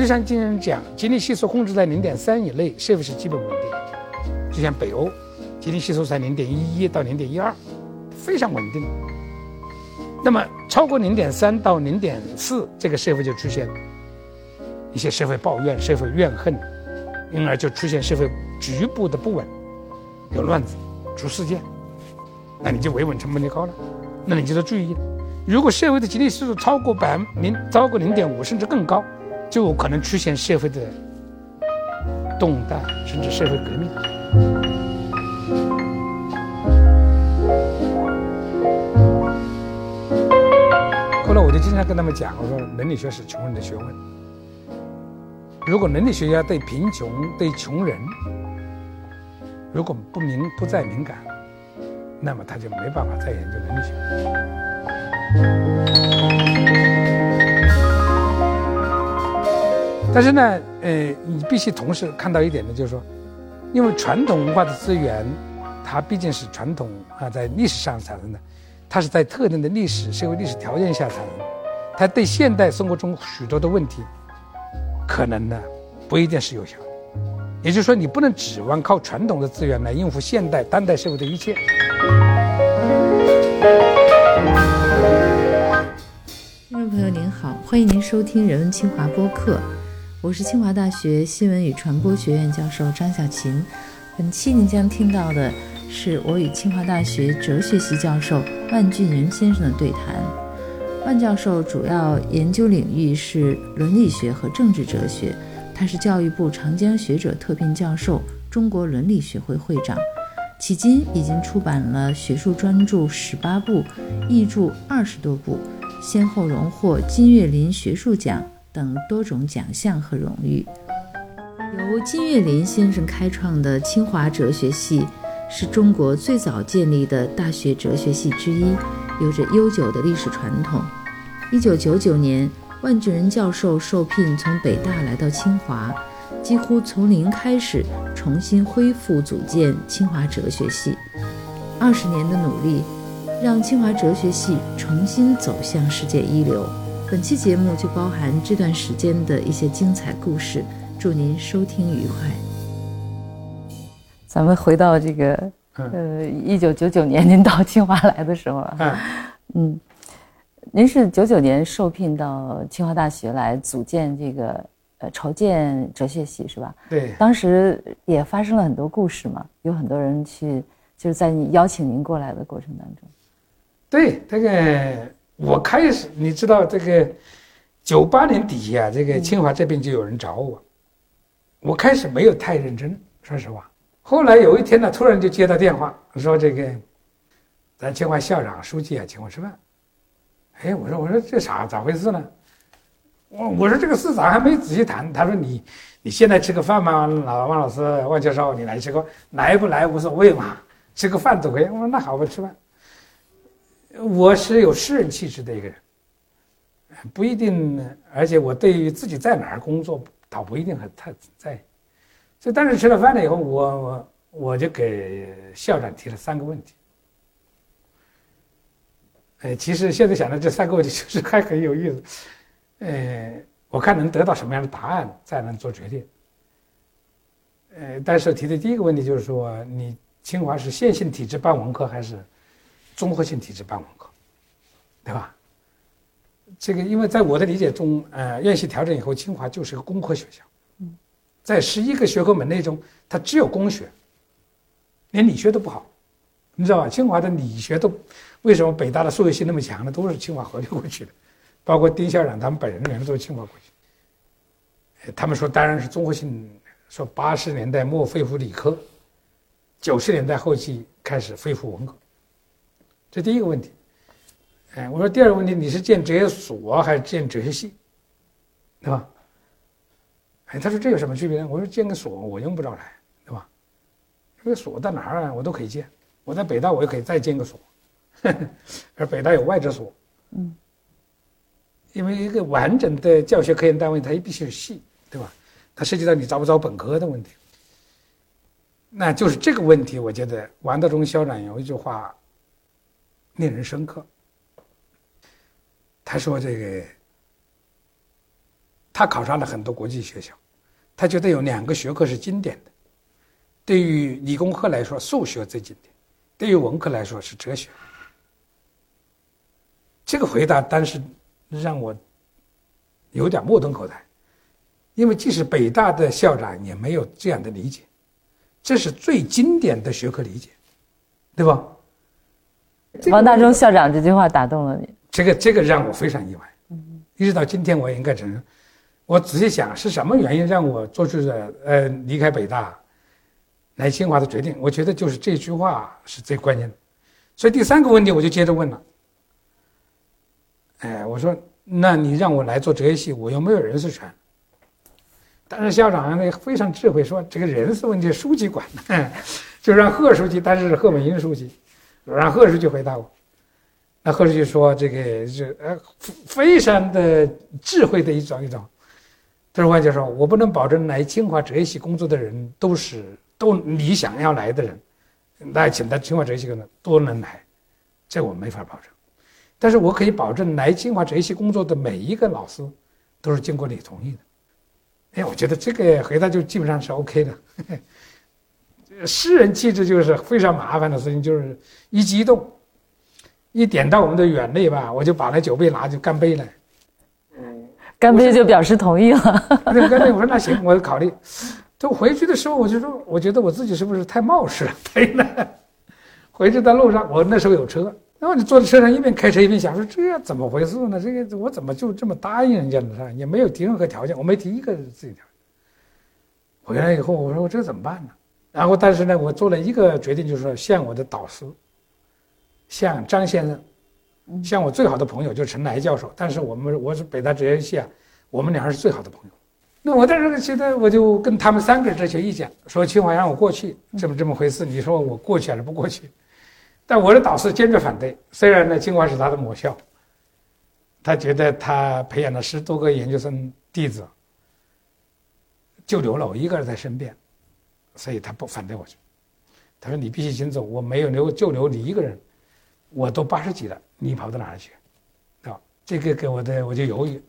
就像经常讲，吉尼系数控制在零点三以内，社会是基本稳定。就像北欧，吉尼系数在零点一一到零点一二，非常稳定。那么超过零点三到零点四，这个社会就出现一些社会抱怨、社会怨恨，因而就出现社会局部的不稳，有乱子、出事件，那你就维稳成本就高了，那你就得注意。如果社会的吉尼系数超过百分零超过零点五甚至更高，就有可能出现社会的动荡，甚至社会革命。后来我就经常跟他们讲，我说伦理学是穷人的学问。如果伦理学家对贫穷、对穷人，如果不敏不再敏感，那么他就没办法再研究伦理学。但是呢，呃，你必须同时看到一点呢，就是说，因为传统文化的资源，它毕竟是传统啊，在历史上产生的，它是在特定的历史社会历史条件下产生，它对现代生活中许多的问题，可能呢不一定是有效的。也就是说，你不能指望靠传统的资源来应付现代当代社会的一切。听众朋友您好，欢迎您收听人文清华播客。我是清华大学新闻与传播学院教授张小琴。本期您将听到的是我与清华大学哲学系教授万俊仁先生的对谈。万教授主要研究领域是伦理学和政治哲学，他是教育部长江学者特聘教授、中国伦理学会会长，迄今已经出版了学术专著十八部，译著二十多部，先后荣获金岳霖学术奖。等多种奖项和荣誉。由金岳霖先生开创的清华哲学系，是中国最早建立的大学哲学系之一，有着悠久的历史传统。一九九九年，万俊仁教授受聘从北大来到清华，几乎从零开始重新恢复组建清华哲学系。二十年的努力，让清华哲学系重新走向世界一流。本期节目就包含这段时间的一些精彩故事，祝您收听愉快。咱们回到这个，呃，一九九九年您到清华来的时候啊，嗯，您是九九年受聘到清华大学来组建这个呃筹建哲学系是吧？对。当时也发生了很多故事嘛，有很多人去，就是在你邀请您过来的过程当中。对，这个。我开始，你知道这个，九八年底下，这个清华这边就有人找我。我开始没有太认真，说实话。后来有一天呢，突然就接到电话，说这个，咱清华校长、书记啊，请我吃饭。哎，我说我说这啥咋回事呢？我我说这个事咱还没仔细谈。他说你你现在吃个饭吗？老王老师、万教授，你来吃个，来不来无所谓嘛，吃个饭都可以。我说那好吧，吃饭。我是有诗人气质的一个人，不一定，而且我对于自己在哪儿工作，倒不一定很太在意。所以当时吃了饭了以后，我我我就给校长提了三个问题。哎，其实现在想到这三个问题，其实还很有意思。呃，我看能得到什么样的答案，再能做决定。呃，但是提的第一个问题就是说，你清华是线性体制办文科还是？综合性体制办文科，对吧？这个因为在我的理解中，呃，院系调整以后，清华就是个工科学校。在十一个学科门类中，它只有工学，连理学都不好，你知道吧？清华的理学都为什么北大的数学系那么强呢？都是清华合并过去的，包括丁校长他们本人人都是清华过去。他们说当然是综合性，说八十年代末恢复理科，九十年代后期开始恢复文科。这第一个问题，哎，我说第二个问题，你是建哲学所还是建哲学系，对吧？哎，他说这有什么区别呢？我说建个所，我用不着来，对吧？这个所在哪儿啊？我都可以建，我在北大我也可以再建个所，而北大有外哲所，嗯，因为一个完整的教学科研单位，它也必须有系，对吧？它涉及到你招不招本科的问题，那就是这个问题，我觉得王道中校长有一句话。令人深刻。他说：“这个，他考察了很多国际学校，他觉得有两个学科是经典的，对于理工科来说，数学最经典；对于文科来说是哲学。这个回答当时让我有点目瞪口呆，因为即使北大的校长也没有这样的理解，这是最经典的学科理解，对吧？王大中校长这句话打动了你，这个这个让我非常意外。一直到今天，我也应该承认，我仔细想是什么原因让我做出了呃离开北大来清华的决定？我觉得就是这句话是最关键的。所以第三个问题我就接着问了。哎，我说，那你让我来做哲学系，我又没有人事权。但是校长呢非常智慧，说这个人事问题书记管，就让贺书记，但是贺美英书记，然后贺书记回答我。那贺书记说这个是呃非常的智慧的一种一种。他说：“万教授，我不能保证来清华哲学系工作的人都是都你想要来的人，那请到清华哲学系的都能来，这我没法保证。”但是我可以保证，来清华哲学系工作的每一个老师，都是经过你同意的。哎，我觉得这个回答就基本上是 OK 的。诗人气质就是非常麻烦的事情，就是一激动，一点到我们的眼泪吧，我就把那酒杯拿就干杯了。嗯，干杯就表示同意了。那干杯，我说那行，我考虑。等回去的时候，我就说，我觉得我自己是不是太冒失了？对了，回去的路上，我那时候有车。然后你坐在车上一边开车一边想说这怎么回事呢？这个我怎么就这么答应人家呢？也没有提任何条件，我没提一个自己条。回来以后我说我这怎么办呢？然后但是呢，我做了一个决定，就是说向我的导师，向张先生，向我最好的朋友，就是陈来教授。但是我们我是北大哲学系啊，我们俩是最好的朋友。那我当时现在我就跟他们三个人哲学意见，说清华让我过去，这么这么回事？你说我过去还是不过去？但我的导师坚决反对。虽然呢，清华是他的母校，他觉得他培养了十多个研究生弟子，就留了我一个人在身边，所以他不反对我去。他说：“你必须先走，我没有留，就留你一个人。我都八十几了，你跑到哪儿去？啊，这个给我的我就犹豫。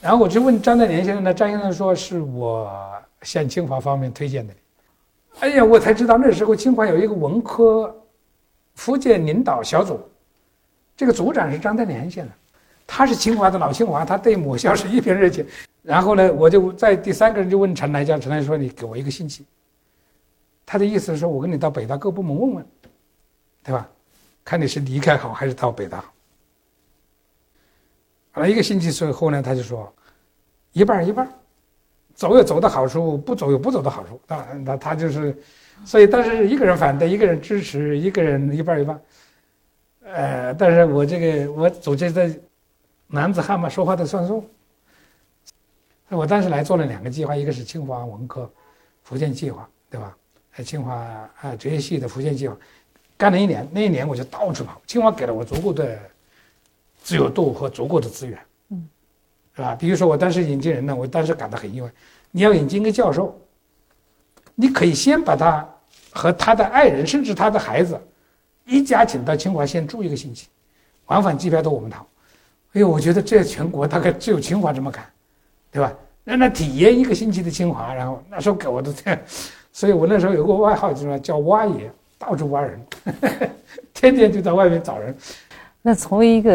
然后我就问张大年先生呢，张先生说是我向清华方面推荐的。哎呀，我才知道那时候清华有一个文科。”福建领导小组，这个组长是张德年先生，他是清华的老清华，他对母校是一片热情。然后呢，我就在第三个人就问陈来江，陈来说：“你给我一个星期。”他的意思是说，我跟你到北大各部门问问，对吧？看你是离开好还是到北大好。好了一个星期之后呢，他就说：“一半一半，走有走的好处，不走有不走的好处。”那那他就是。所以，但是一个人反对，一个人支持，一个人一半一半。呃，但是我这个我总觉得男子汉嘛，说话得算数。我当时来做了两个计划，一个是清华文科福建计划，对吧？还清华啊哲学系的福建计划，干了一年。那一年我就到处跑，清华给了我足够的自由度和足够的资源，嗯，是吧？比如说我当时引进人呢，我当时感到很意外，你要引进一个教授。你可以先把他和他的爱人，甚至他的孩子，一家请到清华先住一个星期，往返机票都我们掏。哎呦，我觉得这全国大概只有清华这么干，对吧？让他体验一个星期的清华，然后那时候给我的这，所以我那时候有个外号，就是叫挖爷，到处挖人，天天就在外面找人。那从一个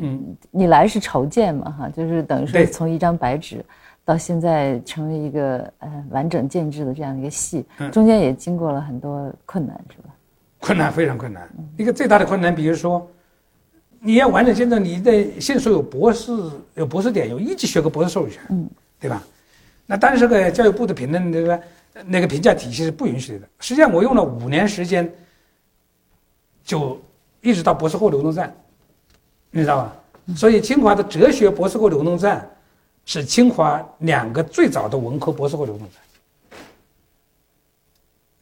嗯，你来是筹建嘛，哈，就是等于说从一张白纸。到现在成为一个呃完整建制的这样一个戏，中间也经过了很多困难，是吧？困难非常困难。一个最大的困难，比如说，你要完整建制，你得先说有博士有博士点，有一级学科博士授权，嗯，对吧？那当时这个教育部的评论那个那个评价体系是不允许的。实际上我用了五年时间，就一直到博士后流动站，你知道吧？所以清华的哲学博士后流动站。是清华两个最早的文科博士后流动站，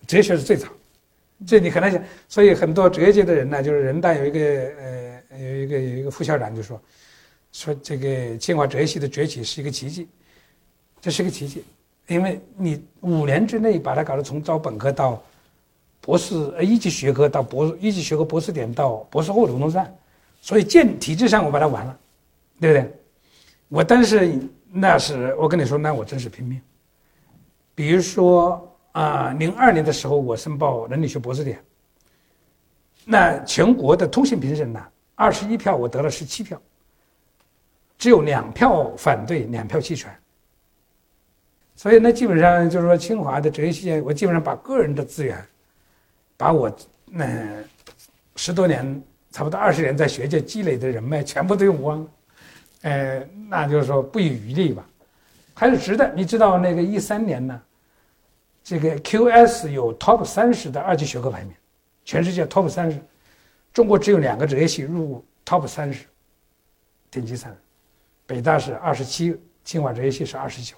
哲学是最早，这你可能想，所以很多哲学界的人呢，就是人大有一个呃有一个有一个副校长就说，说这个清华哲学系的崛起是一个奇迹，这是个奇迹，因为你五年之内把它搞得从招本科到博士呃一级学科到博一级学科博士点到博士后流动站，所以建体制上我把它完了，对不对？我但是那是我跟你说，那我真是拼命。比如说啊，零二年的时候我申报人理学博士点，那全国的通信评审呢，二十一票我得了十七票，只有两票反对，两票弃权。所以呢，基本上就是说，清华的哲学系，我基本上把个人的资源，把我那十多年，差不多二十年在学界积累的人脉全部都用光了，呃，那就是说不遗余力吧，还是值得。你知道那个一三年呢，这个 QS 有 Top 三十的二级学科排名，全世界 Top 三十，中国只有两个哲学系入 Top 三十，顶级三，北大是二十七，清华哲学系是二十九。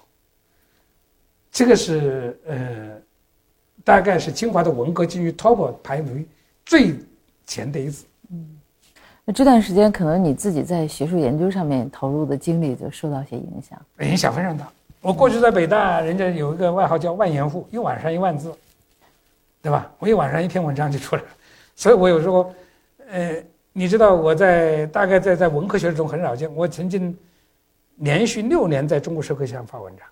这个是呃，大概是清华的文革基于 top 排名最前的一次。嗯，那这段时间可能你自己在学术研究上面投入的精力就受到些影响。影响非常大。我过去在北大，人家有一个外号叫“万言户”，一晚上一万字，对吧？我一晚上一篇文章就出来了。所以我有时候，呃，你知道我在大概在在文科学中很少见，我曾经连续六年在中国社会上发文章。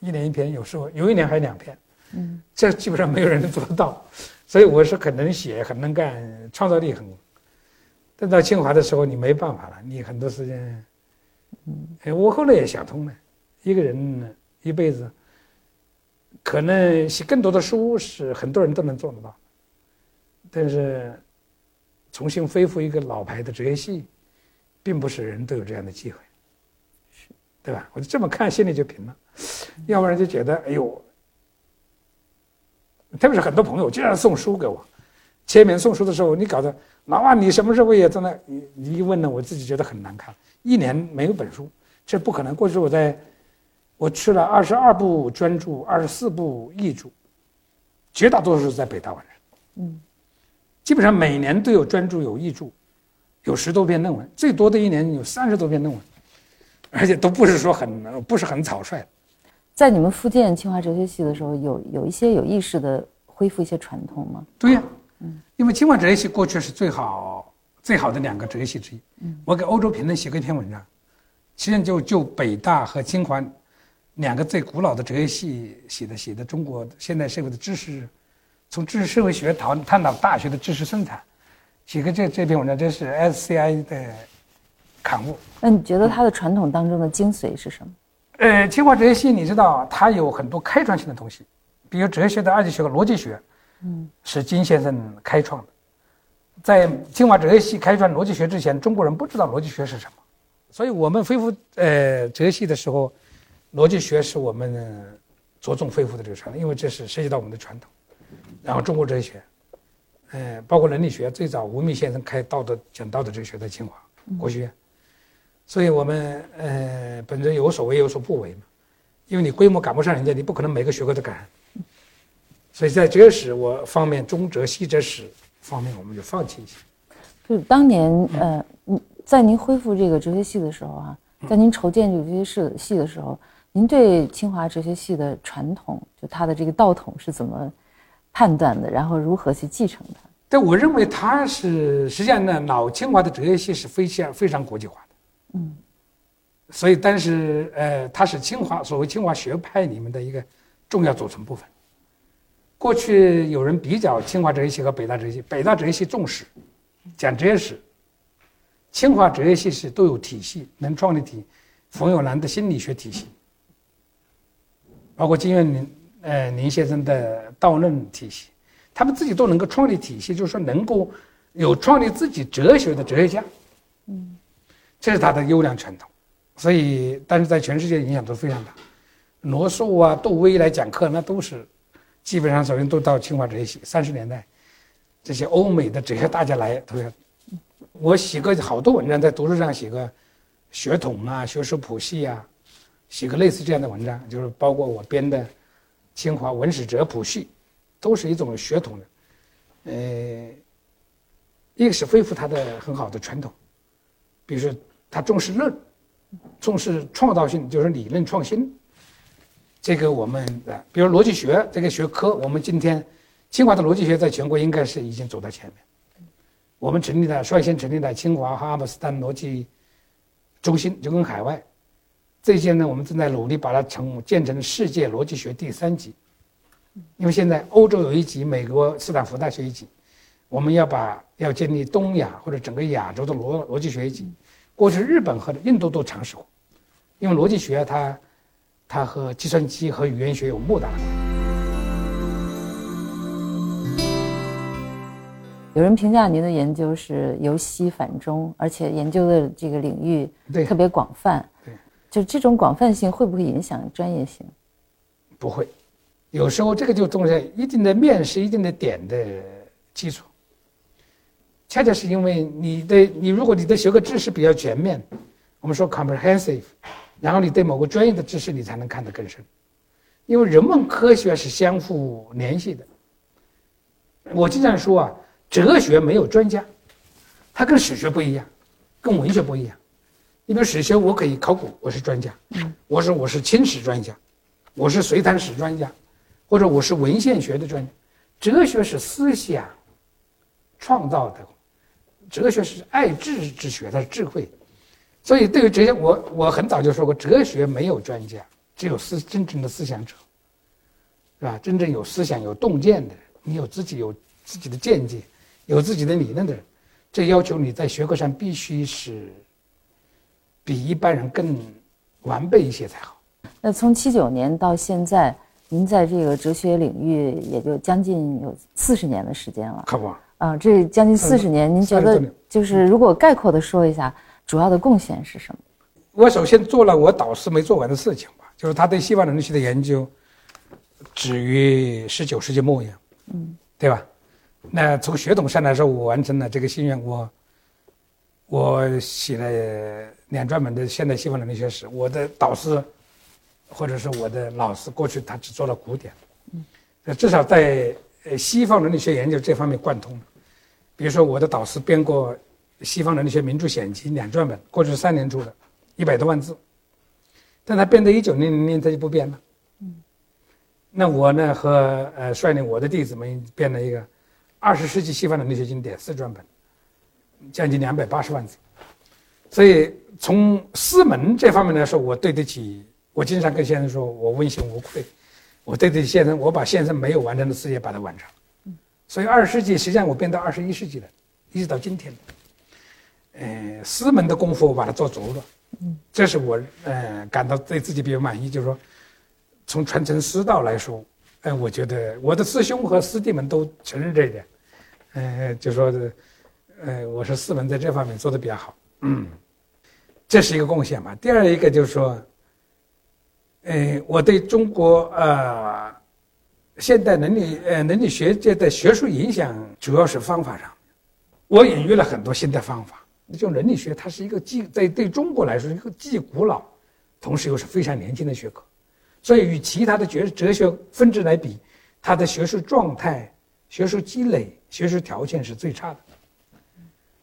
一年一篇，有时候有一年还两篇，嗯，这基本上没有人能做得到，所以我是很能写，很能干，创造力很。但到清华的时候，你没办法了，你很多时间，嗯，哎，我后来也想通了，一个人一辈子，可能写更多的书是很多人都能做得到，但是重新恢复一个老牌的哲学系，并不是人都有这样的机会，是，对吧？我就这么看，心里就平了。要不然就觉得，哎呦，特别是很多朋友经常送书给我，签名送书的时候，你搞得老啊，你什么时候也在那？你你一问呢，我自己觉得很难看，一年没有本书，这不可能。过去我在，我去了二十二部专著，二十四部译著，绝大多数是在北大完成。嗯，基本上每年都有专著有译著，有十多篇论文，最多的一年有三十多篇论文，而且都不是说很不是很草率。在你们复建清华哲学系的时候，有有一些有意识的恢复一些传统吗？对呀，嗯，因为清华哲学系过去是最好最好的两个哲学系之一。嗯，我给欧洲评论写过一篇文章，其实就就北大和清华两个最古老的哲学系写的写的中国现代社会的知识，从知识社会学讨探讨大学的知识生产，写个这这篇文章，这是 SCI 的刊物。那你觉得它的传统当中的精髓是什么？呃，清华哲学系你知道，它有很多开创性的东西，比如哲学的二级学科逻辑学，嗯，是金先生开创的。在清华哲学系开创逻辑学之前，中国人不知道逻辑学是什么，所以我们恢复呃哲学系的时候，逻辑学是我们着重恢复的这个传统，因为这是涉及到我们的传统。然后中国哲学，呃，包括伦理学，最早吴宓先生开道德讲道德哲学在清华国学院。所以我们呃，本着有所为有所不为嘛，因为你规模赶不上人家，你不可能每个学科都赶。所以在哲学史我方面，中哲西哲史方面，我们就放弃一些。就是当年呃，在您恢复这个哲学系的时候啊，在您筹建这个哲学系系的时候，您对清华哲学系的传统，就它的这个道统是怎么判断的？然后如何去继承它？对，我认为它是实际上呢，老清华的哲学系是非常非常国际化。嗯，所以，但是，呃，它是清华所谓清华学派里面的一个重要组成部分。过去有人比较清华哲学系和北大哲学系，北大哲学系重视，讲哲学史；清华哲学系是都有体系，能创立体，冯友兰的心理学体系，包括金岳霖、呃林先生的道论体系，他们自己都能够创立体系，就是说能够有创立自己哲学的哲学家。嗯。这是他的优良传统，所以但是在全世界影响都非常大。罗素啊、杜威来讲课，那都是基本上首先都到清华哲学系。三十年代，这些欧美的哲学大家来都要。我写过好多文章，在读书上写个血统啊、学术谱系啊，写个类似这样的文章，就是包括我编的清华文史哲谱系，都是一种血统的。呃，一个是恢复它的很好的传统，比如说。他重视论，重视创造性，就是理论创新。这个我们的，比如逻辑学这个学科，我们今天清华的逻辑学在全国应该是已经走在前面。我们成立了，率先成立了清华和阿姆斯特丹逻辑中心，就跟海外。这些呢，我们正在努力把它成建成世界逻辑学第三级，因为现在欧洲有一级，美国斯坦福大学一级，我们要把要建立东亚或者整个亚洲的逻逻辑学一级。过去日本和印度都尝试过，因为逻辑学它它和计算机和语言学有莫大的关系。有人评价您的研究是由西反中，而且研究的这个领域特别广泛。对，就这种广泛性会不会影响专业性？不会，有时候这个就重在一定的面是一定的点的基础。恰恰是因为你的你如果你的学科知识比较全面，我们说 comprehensive，然后你对某个专业的知识你才能看得更深，因为人文科学是相互联系的。我经常说啊。哲学没有专家，它跟史学不一样，跟文学不一样。你比如史学，我可以考古，我是专家，我说我是清史专家，我是隋唐史专家，或者我是文献学的专家。哲学是思想创造的，哲学是爱智之学，它是智慧。所以对于哲学，我我很早就说过，哲学没有专家，只有思真正的思想者，是吧？真正有思想、有洞见的，你有自己有自己的见解。有自己的理论的人，这要求你在学科上必须是比一般人更完备一些才好。那从七九年到现在，您在这个哲学领域也就将近有四十年的时间了。可不啊，这将近四十年，您觉得就是如果概括的说一下，主要的贡献是什么？我首先做了我导师没做完的事情吧，就是他对西方人类学的研究止于十九世纪末呀，嗯，对吧？那从血统上来说，我完成了这个心愿。我我写了两专门的现代西方人类学史。我的导师或者是我的老师，过去他只做了古典，嗯，至少在呃西方伦理学研究这方面贯通。比如说，我的导师编过《西方伦理学名著选集》两专本，过去三年出的，一百多万字，但他编到一九零零年他就不编了。那我呢和呃率领我的弟子们编了一个。二十世纪西方的那些经典四专本，将近两百八十万字，所以从师门这方面来说，我对得起。我经常跟先生说，我问心无愧，我对得起先生，我把先生没有完成的事业把它完成。所以二十世纪实际上我变到二十一世纪了，一直到今天，呃，师门的功夫我把它做足了。这是我呃感到对自己比较满意，就是说，从传承师道来说。哎，我觉得我的师兄和师弟们都承认这一点，呃，就说的，呃，我说师门在这方面做的比较好，嗯，这是一个贡献嘛。第二一个就是说，呃，我对中国呃现代伦理呃伦理学界的学术影响，主要是方法上，我引入了很多新的方法。就伦理学，它是一个既在对中国来说是一个既古老，同时又是非常年轻的学科。所以，与其他的哲哲学分支来比，它的学术状态、学术积累、学术条件是最差的。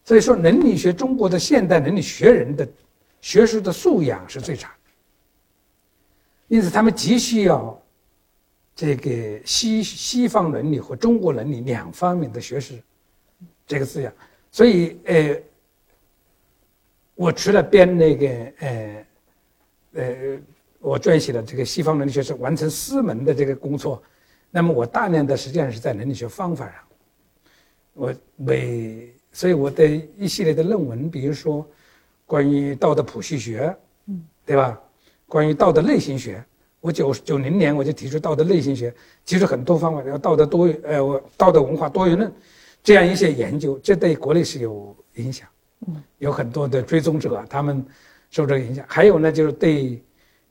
所以说，伦理学中国的现代伦理学人的学术的素养是最差的。因此，他们急需要这个西西方伦理和中国伦理两方面的学识这个思想。所以，呃，我除了编那个，呃，呃。我撰写的这个西方伦理学是完成师门的这个工作，那么我大量的实际上是在伦理学方法上，我为所以我的一系列的论文，比如说关于道德谱系学，嗯，对吧？关于道德类型学，我九九零年我就提出道德类型学，提出很多方法，要道德多呃，我道德文化多元论，这样一些研究，这对国内是有影响，嗯，有很多的追踪者，他们受这个影响，还有呢，就是对。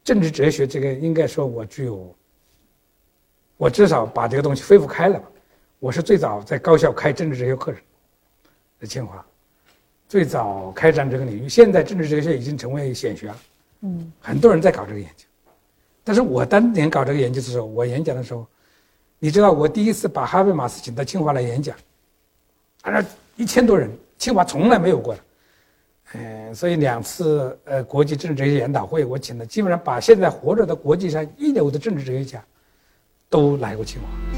政治哲学这个应该说，我具有，我至少把这个东西恢复开了。我是最早在高校开政治哲学课程，在清华，最早开展这个领域。现在政治哲学已经成为显学了，嗯，很多人在搞这个研究。但是我当年搞这个研究的时候，我演讲的时候，你知道，我第一次把哈贝马斯请到清华来演讲，那一千多人，清华从来没有过的。嗯，所以两次呃国际政治哲学研讨会，我请的基本上把现在活着的国际上一流的政治哲学家，都来过清华。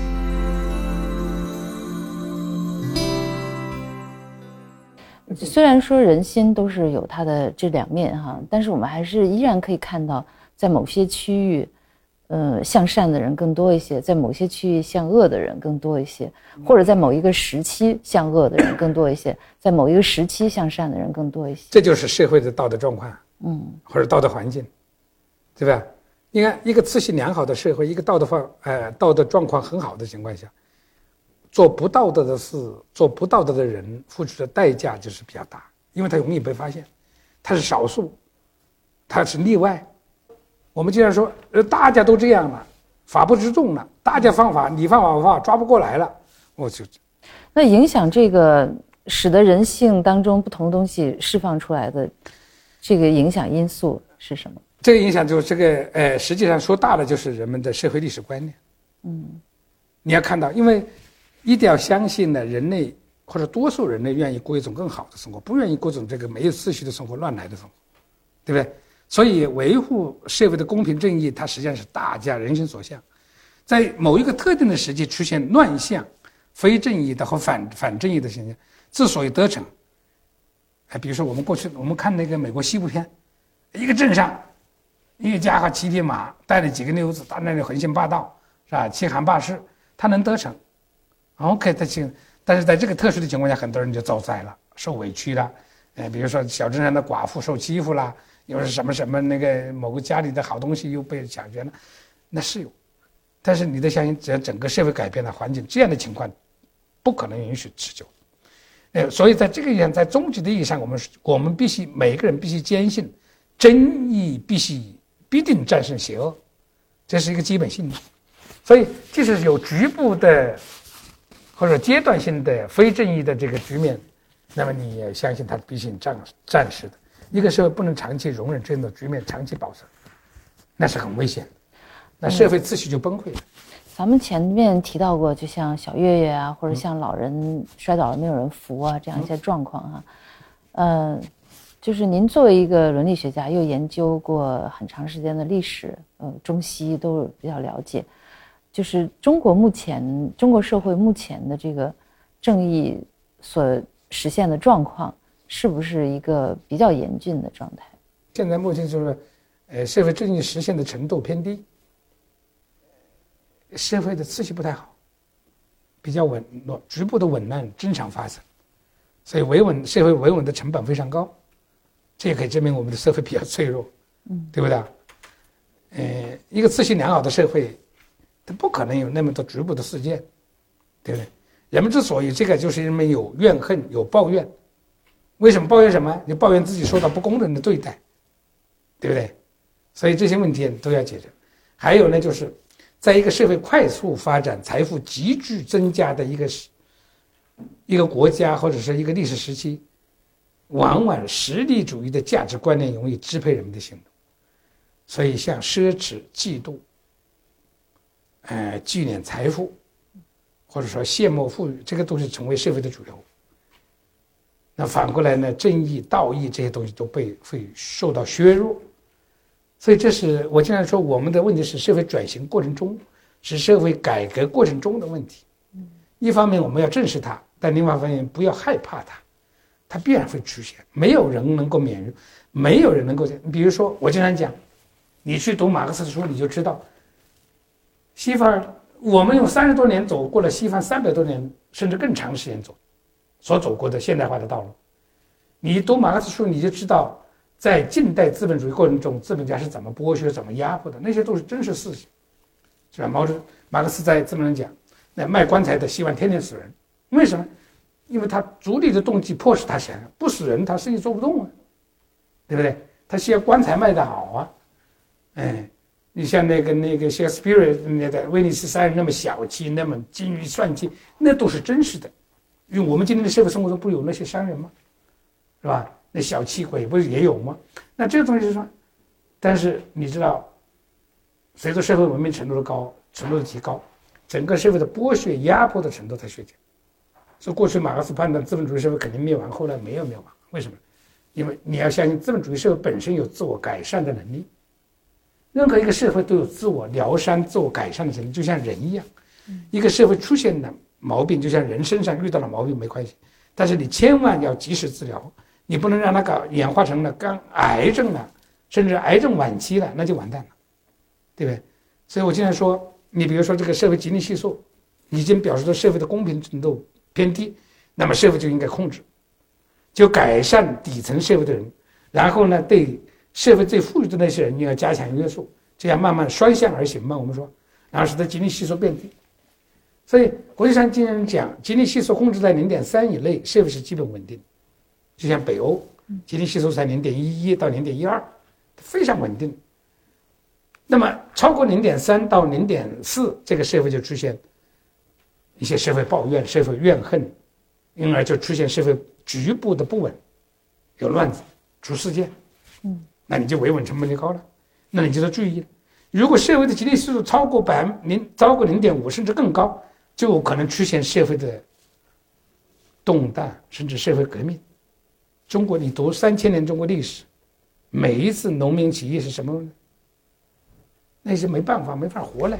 虽然说人心都是有它的这两面哈，但是我们还是依然可以看到，在某些区域，呃，向善的人更多一些；在某些区域向恶的人更多一些，或者在某一个时期向恶的人更多一些，在某一个时期向善的人更多一些。这就是社会的道德状况，嗯，或者道德环境，对吧？你看，一个秩序良好的社会，一个道德方呃道德状况很好的情况下。做不道德的事，做不道德的人付出的代价就是比较大，因为他容易被发现，他是少数，他是例外。我们经常说，呃，大家都这样了，法不知众了，大家犯法，你犯法我犯法，抓不过来了，我就。那影响这个，使得人性当中不同东西释放出来的，这个影响因素是什么？这个影响就是这个，呃，实际上说大了就是人们的社会历史观念。嗯，你要看到，因为。一定要相信呢，人类或者多数人类愿意过一种更好的生活，不愿意过种这个没有秩序的生活、乱来的生活，对不对？所以维护社会的公平正义，它实际上是大家人心所向。在某一个特定的时期出现乱象、非正义的和反反正义的现象，之所以得逞，哎，比如说我们过去我们看那个美国西部片，一个镇上，一个家伙骑匹马，带了几个妞子，到那里横行霸道，是吧？欺行霸市，他能得逞。OK，他行，但是在这个特殊的情况下，很多人就遭灾了，受委屈了。呃，比如说小镇上的寡妇受欺负了，又是什么什么那个某个家里的好东西又被抢劫了，那是有。但是你得相信，只要整个社会改变了环境，这样的情况不可能允许持久。呃，所以在这个意义上，在终极的意义上，我们我们必须每个人必须坚信，正义必须必定战胜邪恶，这是一个基本信念。所以，即使有局部的。或者阶段性的非正义的这个局面，那么你也相信它毕竟暂暂时的。一个社会不能长期容忍这样的局面，长期保持，那是很危险的，那社会秩序就崩溃了。咱们前面提到过，就像小月月啊，或者像老人摔倒了没有人扶啊，这样一些状况哈。嗯，就是您作为一个伦理学家，又研究过很长时间的历史，呃，中西都比较了解。就是中国目前中国社会目前的这个正义所实现的状况，是不是一个比较严峻的状态？现在目前就是，呃，社会正义实现的程度偏低，社会的秩序不太好，比较紊乱，局部的紊乱经常发生，所以维稳社会维稳的成本非常高，这也可以证明我们的社会比较脆弱，嗯，对不对？呃，一个秩序良好的社会。他不可能有那么多局部的事件，对不对？人们之所以这个，就是因为有怨恨、有抱怨。为什么抱怨什么？你抱怨自己受到不公正的对待，对不对？所以这些问题都要解决。还有呢，就是在一个社会快速发展、财富急剧增加的一个时一个国家或者是一个历史时期，往往实力主义的价值观念容易支配人们的行动。所以，像奢侈、嫉妒。呃，聚敛财富，或者说羡慕富裕，这个东西成为社会的主流。那反过来呢，正义、道义这些东西都被会受到削弱。所以，这是我经常说，我们的问题是社会转型过程中，是社会改革过程中的问题。一方面我们要正视它，但另外一方面不要害怕它，它必然会出现。没有人能够免于，没有人能够。比如说，我经常讲，你去读马克思的书，你就知道。西方，我们用三十多年走过了西方三百多年甚至更长时间走，所走过的现代化的道路。你读马克思书，你就知道，在近代资本主义过程中，资本家是怎么剥削、怎么压迫的，那些都是真实事情，是吧？毛泽马克思在这么讲，那卖棺材的希望天天死人，为什么？因为他逐利的动机迫使他想不死人，他生意做不动啊，对不对？他需要棺材卖得好啊，哎。你像那个那个 Shakespeare 那个威尼斯商人那么小气，那么精于算计，那都是真实的。因为我们今天的社会生活中不有那些商人吗？是吧？那小气鬼不是也有吗？那这个东西是说，但是你知道，随着社会文明程度的高程度的提高，整个社会的剥削压迫的程度在削减。所以过去马克思判断资本主义社会肯定灭亡，后来没有灭亡，为什么？因为你要相信资本主义社会本身有自我改善的能力。任何一个社会都有自我疗伤、自我改善的能力，就像人一样。一个社会出现了毛病，就像人身上遇到了毛病没关系，但是你千万要及时治疗，你不能让它搞演化成了肝癌症了，甚至癌症晚期了，那就完蛋了，对不对？所以我经常说，你比如说这个社会吉尼系数已经表示着社会的公平程度偏低，那么社会就应该控制，就改善底层社会的人，然后呢，对社会最富裕的那些人你要加强约束，这样慢慢双向而行嘛。我们说，然后使得吉尼系数变低。所以国际上经常讲，吉尼系数控制在零点三以内，社会是基本稳定。就像北欧，吉尼系数在零点一一到零点一二，非常稳定。那么超过零点三到零点四，这个社会就出现一些社会抱怨、社会怨恨，因而就出现社会局部的不稳，有乱子、出事件。嗯，那你就维稳成本就高了，那你就要注意，如果社会的吉尼系数超过百分零，超过零点五甚至更高。就可能出现社会的动荡，甚至社会革命。中国，你读三千年中国历史，每一次农民起义是什么？那些没办法，没法活了。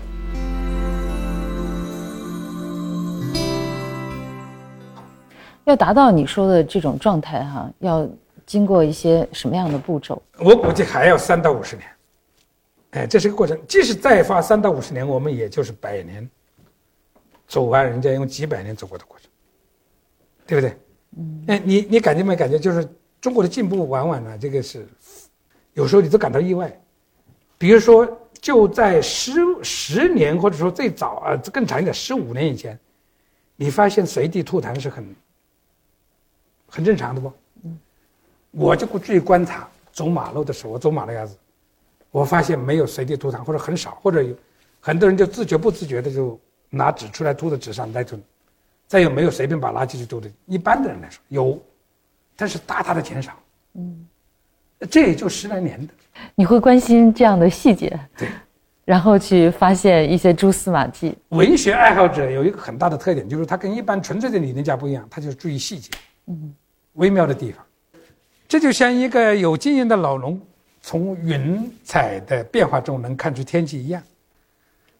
要达到你说的这种状态，哈，要经过一些什么样的步骤？我估计还要三到五十年。哎，这是个过程。即使再发三到五十年，我们也就是百年。走完人家用几百年走过的过程，对不对？嗯，哎，你你感觉没感觉？就是中国的进步，往往呢，这个是有时候你都感到意外。比如说，就在十十年或者说最早啊，更长一点，十五年以前，你发现随地吐痰是很很正常的不？嗯，我就注意观察，走马路的时候，我走马路牙子，我发现没有随地吐痰，或者很少，或者有很多人就自觉不自觉的就。拿纸出来吐在纸上来吞，再有没有随便把垃圾去丢的？一般的人来说有，但是大大的减少。嗯，这也就十来年的。你会关心这样的细节，对，然后去发现一些蛛丝马迹。文学爱好者有一个很大的特点，就是他跟一般纯粹的理论家不一样，他就注意细节，嗯，微妙的地方。这就像一个有经验的老农从云彩的变化中能看出天气一样。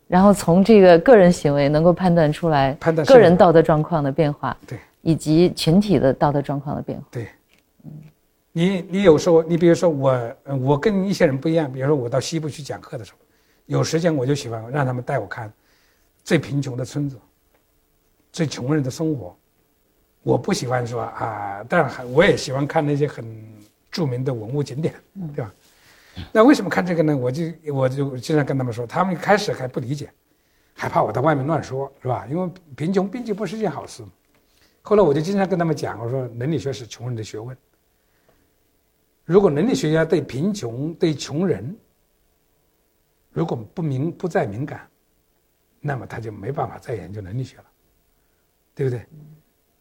然后从这个个人行为能够判断出来，判断个人道德状况的变化，对，以及群体的道德状况的变化，对。嗯，你你有时候，你比如说我，我跟一些人不一样。比如说我到西部去讲课的时候，有时间我就喜欢让他们带我看最贫穷的村子，最穷人的生活。我不喜欢说啊，但还我也喜欢看那些很著名的文物景点，对吧？那为什么看这个呢？我就我就经常跟他们说，他们一开始还不理解，害怕我在外面乱说，是吧？因为贫穷毕竟不是件好事。后来我就经常跟他们讲，我说伦理学是穷人的学问。如果伦理学家对贫穷、对穷人，如果不敏不再敏感，那么他就没办法再研究伦理学了，对不对？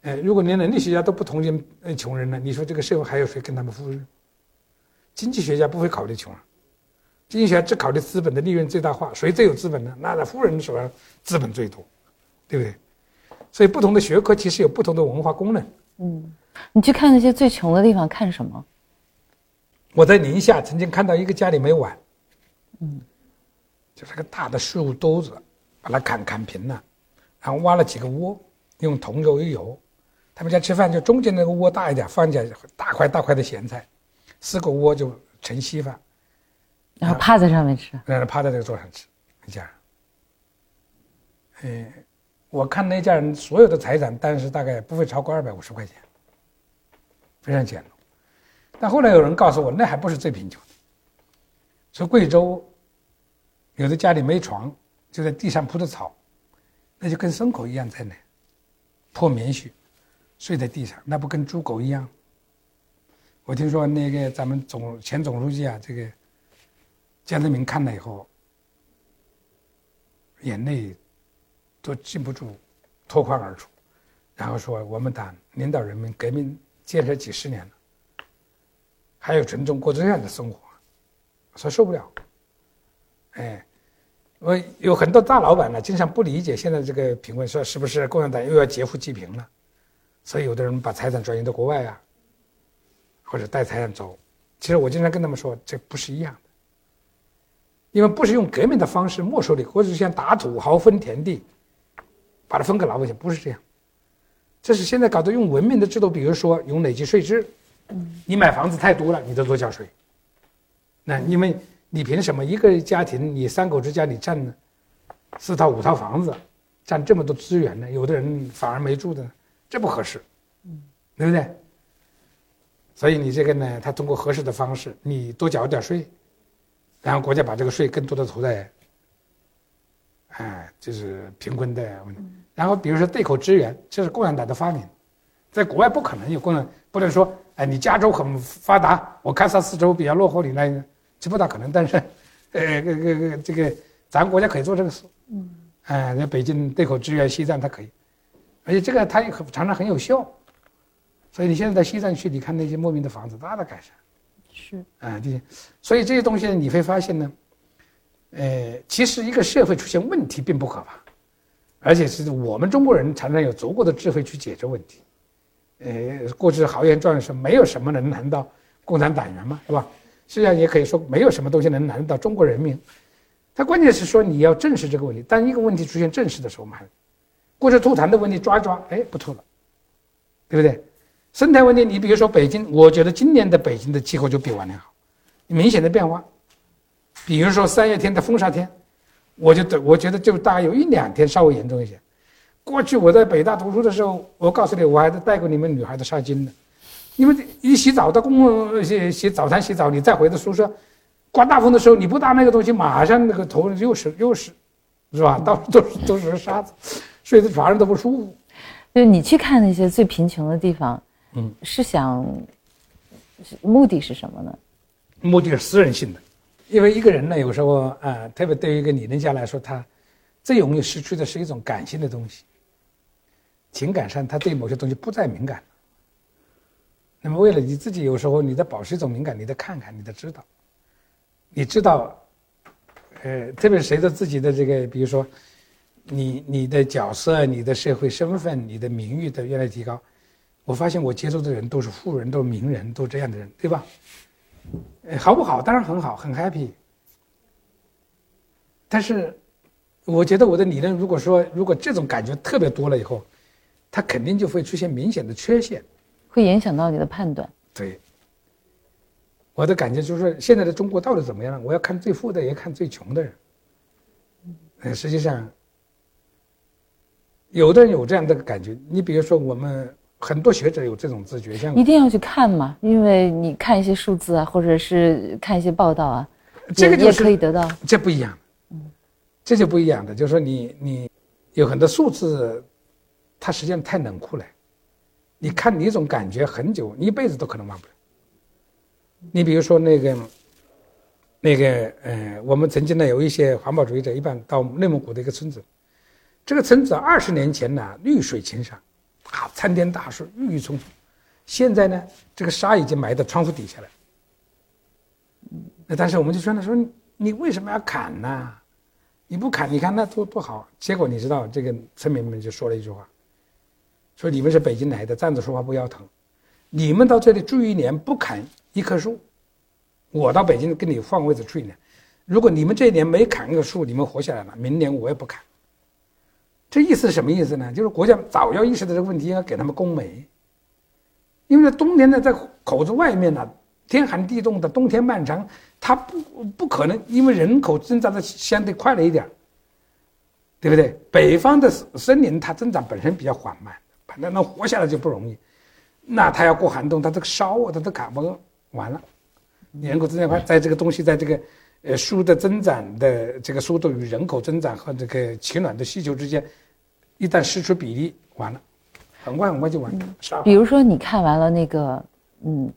哎，如果连能力学家都不同情穷人呢，你说这个社会还有谁跟他们富裕？经济学家不会考虑穷人，经济学家只考虑资本的利润最大化。谁最有资本呢？那在富人手上资本最多，对不对？所以不同的学科其实有不同的文化功能。嗯，你去看那些最穷的地方看什么？我在宁夏曾经看到一个家里没碗，嗯，就是个大的树兜子，把它砍砍平了，然后挖了几个窝，用铜油一油，他们家吃饭就中间那个窝大一点，放点大块大块的咸菜。四个窝就盛稀饭，然后趴在上面吃，然后趴在这个桌上吃，一家人。哎，我看那家人所有的财产，但是大概不会超过二百五十块钱，非常简陋。但后来有人告诉我，那还不是最贫穷的。说贵州有的家里没床，就在地上铺的草，那就跟牲口一样在那破棉絮，睡在地上，那不跟猪狗一样？我听说那个咱们总前总书记啊，这个江泽民看了以后，眼泪都禁不住脱眶而出，然后说：“我们党领导人民革命建设几十年了，还有群众过这样的生活，说受不了。”哎，我有很多大老板呢，经常不理解现在这个评论，说是不是共产党又要劫富济贫了？所以有的人把财产转移到国外啊。或者带财产走，其实我经常跟他们说，这不是一样的，因为不是用革命的方式没收你，或者是像打土豪分田地，把它分给老百姓，不是这样。这是现在搞的用文明的制度，比如说用累计税制。你买房子太多了，你就多交税。那因为你凭什么一个家庭，你三口之家，你占四套五套房子，占这么多资源呢？有的人反而没住的，这不合适，嗯，对不对？所以你这个呢，他通过合适的方式，你多缴点税，然后国家把这个税更多的投在，哎，就是贫困的问题。然后比如说对口支援，这是共产党的发明，在国外不可能有共产，不能说哎，你加州很发达，我堪萨斯州比较落后，你那这不大可能。但是，呃，这个这个咱国家可以做这个事，嗯，哎，在北京对口支援西藏，它可以，而且这个它也很常常很有效。所以你现在在西藏去，你看那些莫名的房子，大大改善，是啊，这些，所以这些东西你会发现呢，呃，其实一个社会出现问题并不可怕，而且是我们中国人常常有足够的智慧去解决问题。呃，过去豪言壮语说没有什么能难到共产党员嘛，是吧？实际上也可以说没有什么东西能难到中国人民。他关键是说你要正视这个问题，当一个问题出现正视的时候嘛，过去吐痰的问题抓一抓，哎，不吐了，对不对？生态问题，你比如说北京，我觉得今年的北京的气候就比往年好，明显的变化。比如说三月天的风沙天，我觉得我觉得就大概有一两天稍微严重一些。过去我在北大读书的时候，我告诉你，我还是带过你们女孩子纱巾的。你们一洗澡到公共洗洗澡堂洗澡，你再回到宿舍，刮大风的时候，你不搭那个东西，马上那个头又是又是，是吧？到处都是都是沙子，睡在床上都不舒服。就你去看那些最贫穷的地方。嗯，是想，目的是什么呢？目的是私人性的，因为一个人呢，有时候啊，特别对于一个理论家来说，他最容易失去的是一种感性的东西。情感上，他对某些东西不再敏感。那么，为了你自己，有时候你在保持一种敏感，你得看看，你得知道，你知道，呃，特别是随着自己的这个，比如说，你你的角色、你的社会身份、你的名誉的越来越提高。我发现我接触的人都是富人，都是名人，都这样的人，对吧？好不好？当然很好，很 happy。但是，我觉得我的理论，如果说如果这种感觉特别多了以后，它肯定就会出现明显的缺陷，会影响到你的判断。对。我的感觉就是，现在的中国到底怎么样？我要看最富的，也看最穷的人。嗯，实际上，有的人有这样的感觉。你比如说我们。很多学者有这种自觉，像一定要去看嘛，因为你看一些数字啊，或者是看一些报道啊，这个也可以得到。这不一样，嗯，这就不一样的，就是说你你有很多数字，它实际上太冷酷了，你看你一种感觉很久，你一辈子都可能忘不了。你比如说那个那个呃，我们曾经呢有一些环保主义者，一般到内蒙古的一个村子，这个村子二十年前呢绿水青山。啊，参天大树郁郁葱葱，现在呢，这个沙已经埋到窗户底下了。那但是我们就说呢，说你为什么要砍呢？你不砍，你看那多不好。结果你知道，这个村民们就说了一句话，说你们是北京来的，站着说话不腰疼。你们到这里住一年不砍一棵树，我到北京跟你换位置住一年。如果你们这一年没砍一个树，你们活下来了，明年我也不砍。这意思是什么意思呢？就是国家早要意识到这个问题，应该给他们供煤。因为在冬天呢，在口子外面呢，天寒地冻的冬天漫长，它不不可能，因为人口增长的相对快了一点，对不对？北方的森林它增长本身比较缓慢，反正能活下来就不容易。那它要过寒冬，它这个烧啊，它都砍不完了。人口增长快，在这个东西，在这个。呃，树的增长的这个速度与人口增长和这个取暖的需求之间，一旦失去比例，完了，很快很快就完了。比如说，你看完了那个，嗯，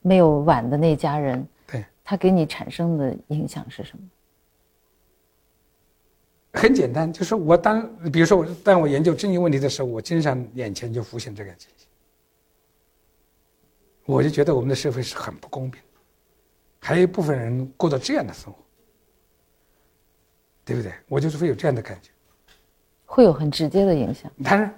没有碗的那家人，对，他给你产生的影响是什么？很简单，就是我当，比如说我当我研究正义问题的时候，我经常眼前就浮现这个情形，我就觉得我们的社会是很不公平。还有一部分人过着这样的生活，对不对？我就是会有这样的感觉，会有很直接的影响。当然，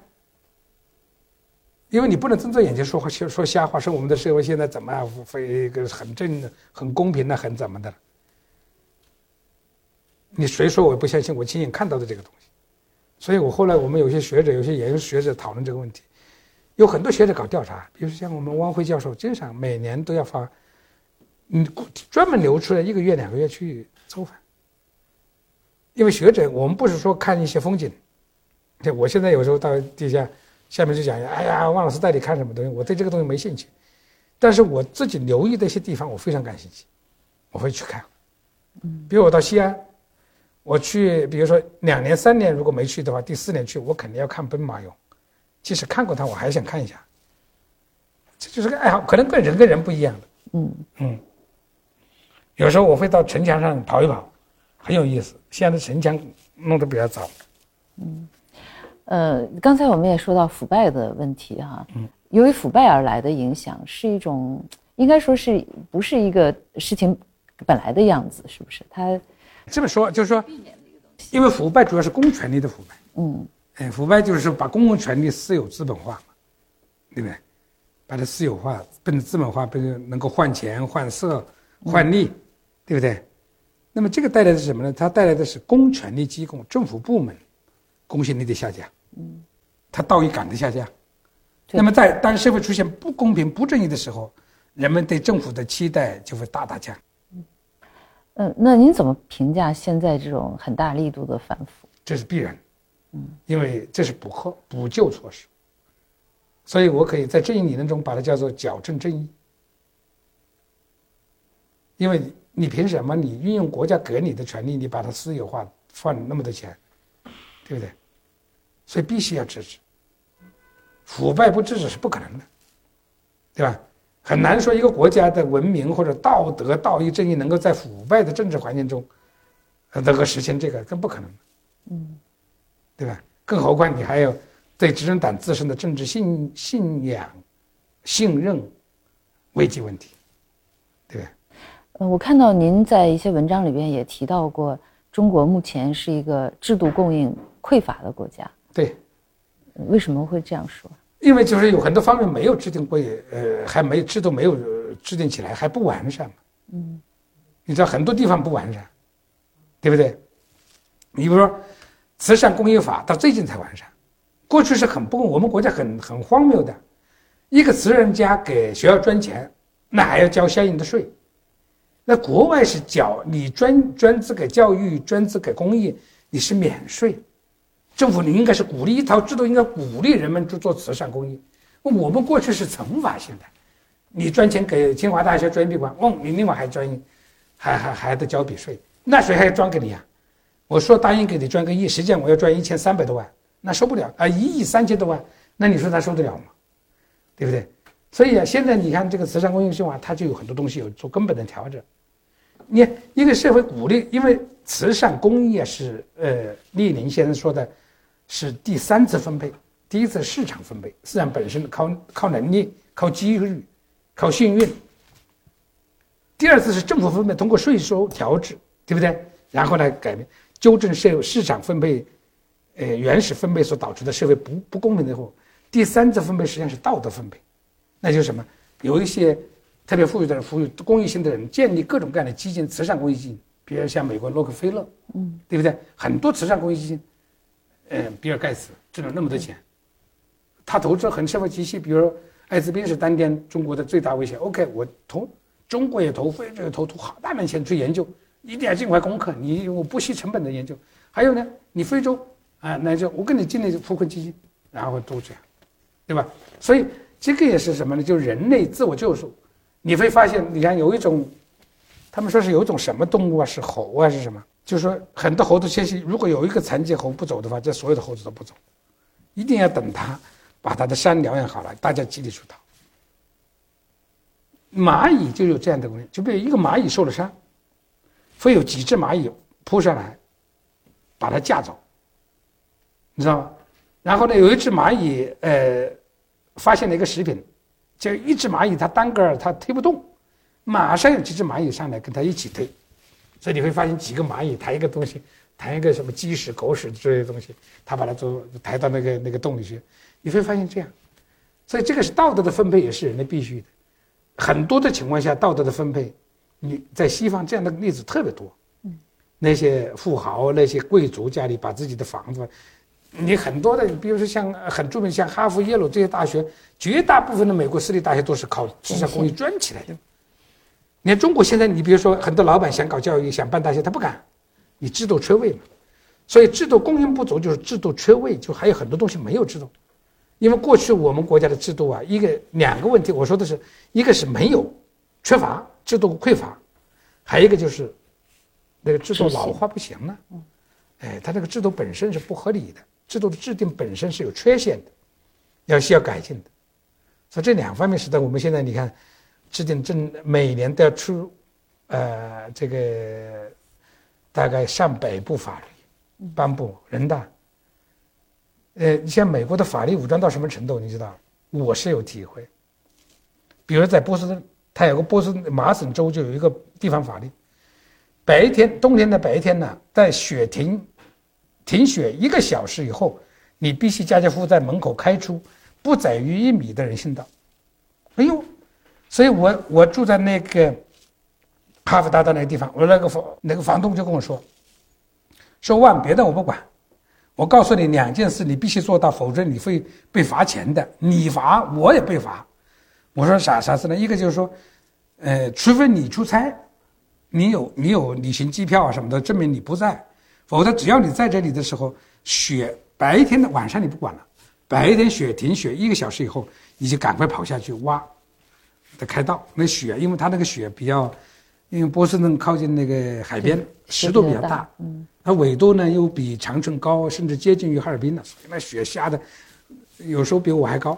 因为你不能睁着眼睛说话，说瞎话，说我们的社会现在怎么样，非一个很正的、很公平的，很怎么的。你谁说我不相信？我亲眼看到的这个东西。所以我后来我们有些学者，有些研究学者讨论这个问题，有很多学者搞调查，比如像我们汪辉教授，经常每年都要发，嗯，专门留出来一个月、两个月去走访。因为学者，我们不是说看一些风景，对，我现在有时候到地下下面就讲，哎呀，汪老师带你看什么东西？我对这个东西没兴趣，但是我自己留意的一些地方，我非常感兴趣，我会去看。嗯，比如我到西安，我去，比如说两年、三年如果没去的话，第四年去，我肯定要看兵马俑。即使看过它，我还想看一下。这就是个爱好，可能跟人跟人不一样的。嗯嗯。有时候我会到城墙上跑一跑，很有意思。现在的城墙弄得比较早。嗯，呃，刚才我们也说到腐败的问题哈。嗯。由于腐败而来的影响，是一种应该说是不是一个事情本来的样子？是不是？他这么说就是说，因为腐败主要是公权力的腐败。嗯。哎，腐败就是把公共权力私有资本化嘛，对不对？把它私有化，变成资本化，变成能够换钱、换色、换利，对不对？那么这个带来的是什么呢？它带来的是公权力机构、政府部门公信力的下降，嗯，它道义感的下降。那么在当社会出现不公平、不正义的时候，人们对政府的期待就会大大降。嗯，那您怎么评价现在这种很大力度的反腐？这是必然。嗯，因为这是补课补救措施，所以我可以在正义理论中把它叫做矫正正义。因为你凭什么你运用国家给你的权利，你把它私有化，换那么多钱，对不对？所以必须要制止，腐败不制止是不可能的，对吧？很难说一个国家的文明或者道德、道义、正义能够在腐败的政治环境中能够实现这个，更不可能。嗯。对吧？更何况你还有对执政党自身的政治信信仰、信任危机问题，对吧？呃，我看到您在一些文章里边也提到过，中国目前是一个制度供应匮乏的国家。对，为什么会这样说？因为就是有很多方面没有制定过，呃，还没制度没有制定起来，还不完善嘛。嗯，你知道很多地方不完善，对不对？你比如说。慈善公益法到最近才完善，过去是很不，我们国家很很荒谬的，一个慈善家给学校捐钱，那还要交相应的税，那国外是缴你捐捐资给教育、捐资给公益，你是免税，政府你应该是鼓励一套制度，应该鼓励人们去做慈善公益。我们过去是惩罚性的，你捐钱给清华大学捐闭馆，哦，你另外还捐，还还还得交笔税，那谁还要捐给你啊？我说答应给你赚个亿，实际上我要赚一千三百多万，那收不了啊！一亿三千多万，那你说他收得了吗？对不对？所以啊，现在你看这个慈善公益计划，它就有很多东西有做根本的调整。你一个社会鼓励，因为慈善公益啊是呃，列宁先生说的，是第三次分配，第一次市场分配，市场本身靠靠能力、靠机遇、靠幸运；第二次是政府分配，通过税收调制，对不对？然后呢，改变。纠正社市场分配，呃，原始分配所导致的社会不不公平的后，第三次分配实际上是道德分配，那就是什么？有一些特别富裕的人、富裕公益性的人，建立各种各样的基金，慈善公益基金，比如像美国洛克菲勒，嗯，对不对？很多慈善公益基金，嗯，比尔盖茨挣了那么多钱，他投资很社会体系，比如艾滋病是当年中国的最大威胁，OK，我投，中国也投，非洲也投，投好大量钱去研究。一定要尽快攻克，你我不惜成本的研究。还有呢，你非洲啊，那就我跟你建立扶贫基金，然后都这样，对吧？所以这个也是什么呢？就是人类自我救赎。你会发现，你看有一种，他们说是有一种什么动物啊，是猴啊，是什么？就是说很多猴子迁徙，如果有一个残疾猴不走的话，这所有的猴子都不走，一定要等它把它的伤疗养好了，大家集体出逃。蚂蚁就有这样的问题，就比如一个蚂蚁受了伤。会有几只蚂蚁扑上来，把它架走，你知道吗？然后呢，有一只蚂蚁，呃，发现了一个食品，就一只蚂蚁它单个儿它推不动，马上有几只蚂蚁上来跟它一起推，所以你会发现几个蚂蚁抬一个东西，抬一个什么鸡屎、狗屎之类的东西，它把它都抬到那个那个洞里去，你会发现这样，所以这个是道德的分配，也是人类必须的。很多的情况下，道德的分配。你在西方这样的例子特别多，嗯，那些富豪、那些贵族家里把自己的房子你很多的，比如说像很著名像哈佛、耶鲁这些大学，绝大部分的美国私立大学都是靠制造工艺赚起来的。你看中国现在，你比如说很多老板想搞教育、想办大学，他不敢，你制度缺位嘛。所以制度供应不足就是制度缺位，就还有很多东西没有制度。因为过去我们国家的制度啊，一个两个问题，我说的是一个是没有缺乏制度匮乏，还有一个就是那个制度老化不行了。哎，它这个制度本身是不合理的。制度的制定本身是有缺陷的，要需要改进的，所以这两方面使得我们现在你看，制定政每年都要出，呃，这个大概上百部法律，颁布人大。呃，像美国的法律武装到什么程度？你知道，我是有体会。比如在波士顿，它有个波士顿麻省州就有一个地方法律，白天冬天的白天呢，在雪停。停雪一个小时以后，你必须家家户户在门口开出不窄于一米的人行道。哎呦，所以我我住在那个哈佛大道那个地方，我那个房那个房东就跟我说：“说万别的我不管，我告诉你两件事，你必须做到，否则你会被罚钱的。你罚我也被罚。”我说啥啥事呢？一个就是说，呃，除非你出差，你有你有旅行机票啊什么的证明你不在。否则，只要你在这里的时候，雪白天的晚上你不管了，白天雪停雪一个小时以后，你就赶快跑下去挖，得开道。那雪，因为它那个雪比较，因为波士顿靠近那个海边，湿度比较大，嗯，它纬度呢又比长城高，甚至接近于哈尔滨了，所以那雪下的有时候比我还高，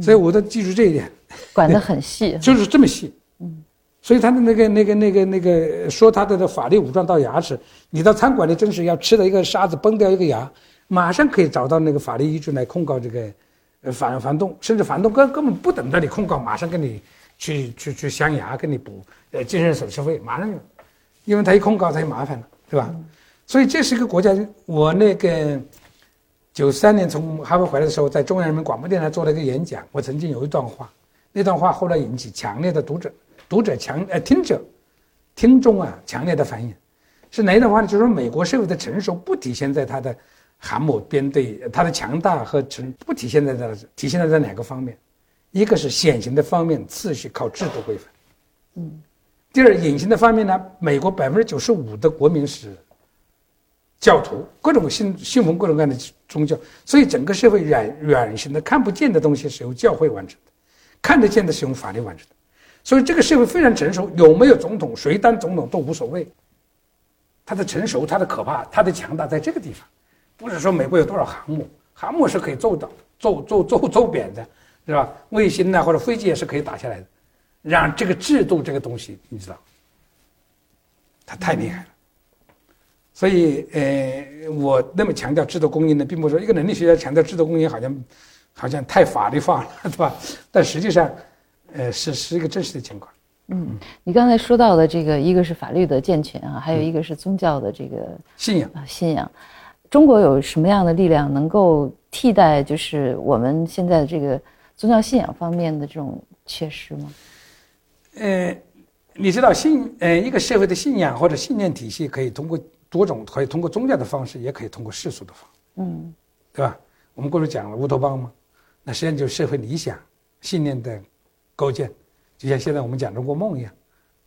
所以我都记住这一点，管得很细，就是这么细，嗯。所以他的那个、那个、那个、那个说他的的法律武装到牙齿，你到餐馆里真是要吃的一个沙子崩掉一个牙，马上可以找到那个法律依据来控告这个，呃房房东，甚至反动根根本不等着你控告，马上跟你去去去镶牙，给你补呃精神损失费，马上，因为他一控告他就麻烦了，对吧？所以这是一个国家。我那个九三年从哈佛回来的时候，在中央人民广播电台做了一个演讲，我曾经有一段话，那段话后来引起强烈的读者。读者强呃听者，听众啊强烈的反应，是哪一段话呢？就是说美国社会的成熟不体现在他的航母编队，它的强大和成不体现在这体现在这两个方面，一个是显形的方面，次序靠制度规范，嗯，第二隐形的方面呢，美国百分之九十五的国民是教徒，各种信信奉各种各样的宗教，所以整个社会远远行的看不见的东西是由教会完成的，看得见的是用法律完成的。所以这个社会非常成熟，有没有总统，谁当总统都无所谓。它的成熟，它的可怕，它的强大在这个地方，不是说美国有多少航母，航母是可以揍的，揍揍揍揍扁的，是吧？卫星呢或者飞机也是可以打下来的。让这个制度这个东西，你知道，它太厉害了。所以，呃，我那么强调制度供应呢，并不是说一个能力学家强调制度供应好像好像太法律化了，对吧？但实际上。呃，是是一个真实的情况。嗯，你刚才说到的这个，一个是法律的健全啊，还有一个是宗教的这个信仰啊，信仰。中国有什么样的力量能够替代，就是我们现在的这个宗教信仰方面的这种缺失吗？呃，你知道信呃一个社会的信仰或者信念体系，可以通过多种，可以通过宗教的方式，也可以通过世俗的方，嗯，对吧？我们过去讲了乌托邦嘛，那实际上就是社会理想信念的。构建，就像现在我们讲中国梦一样，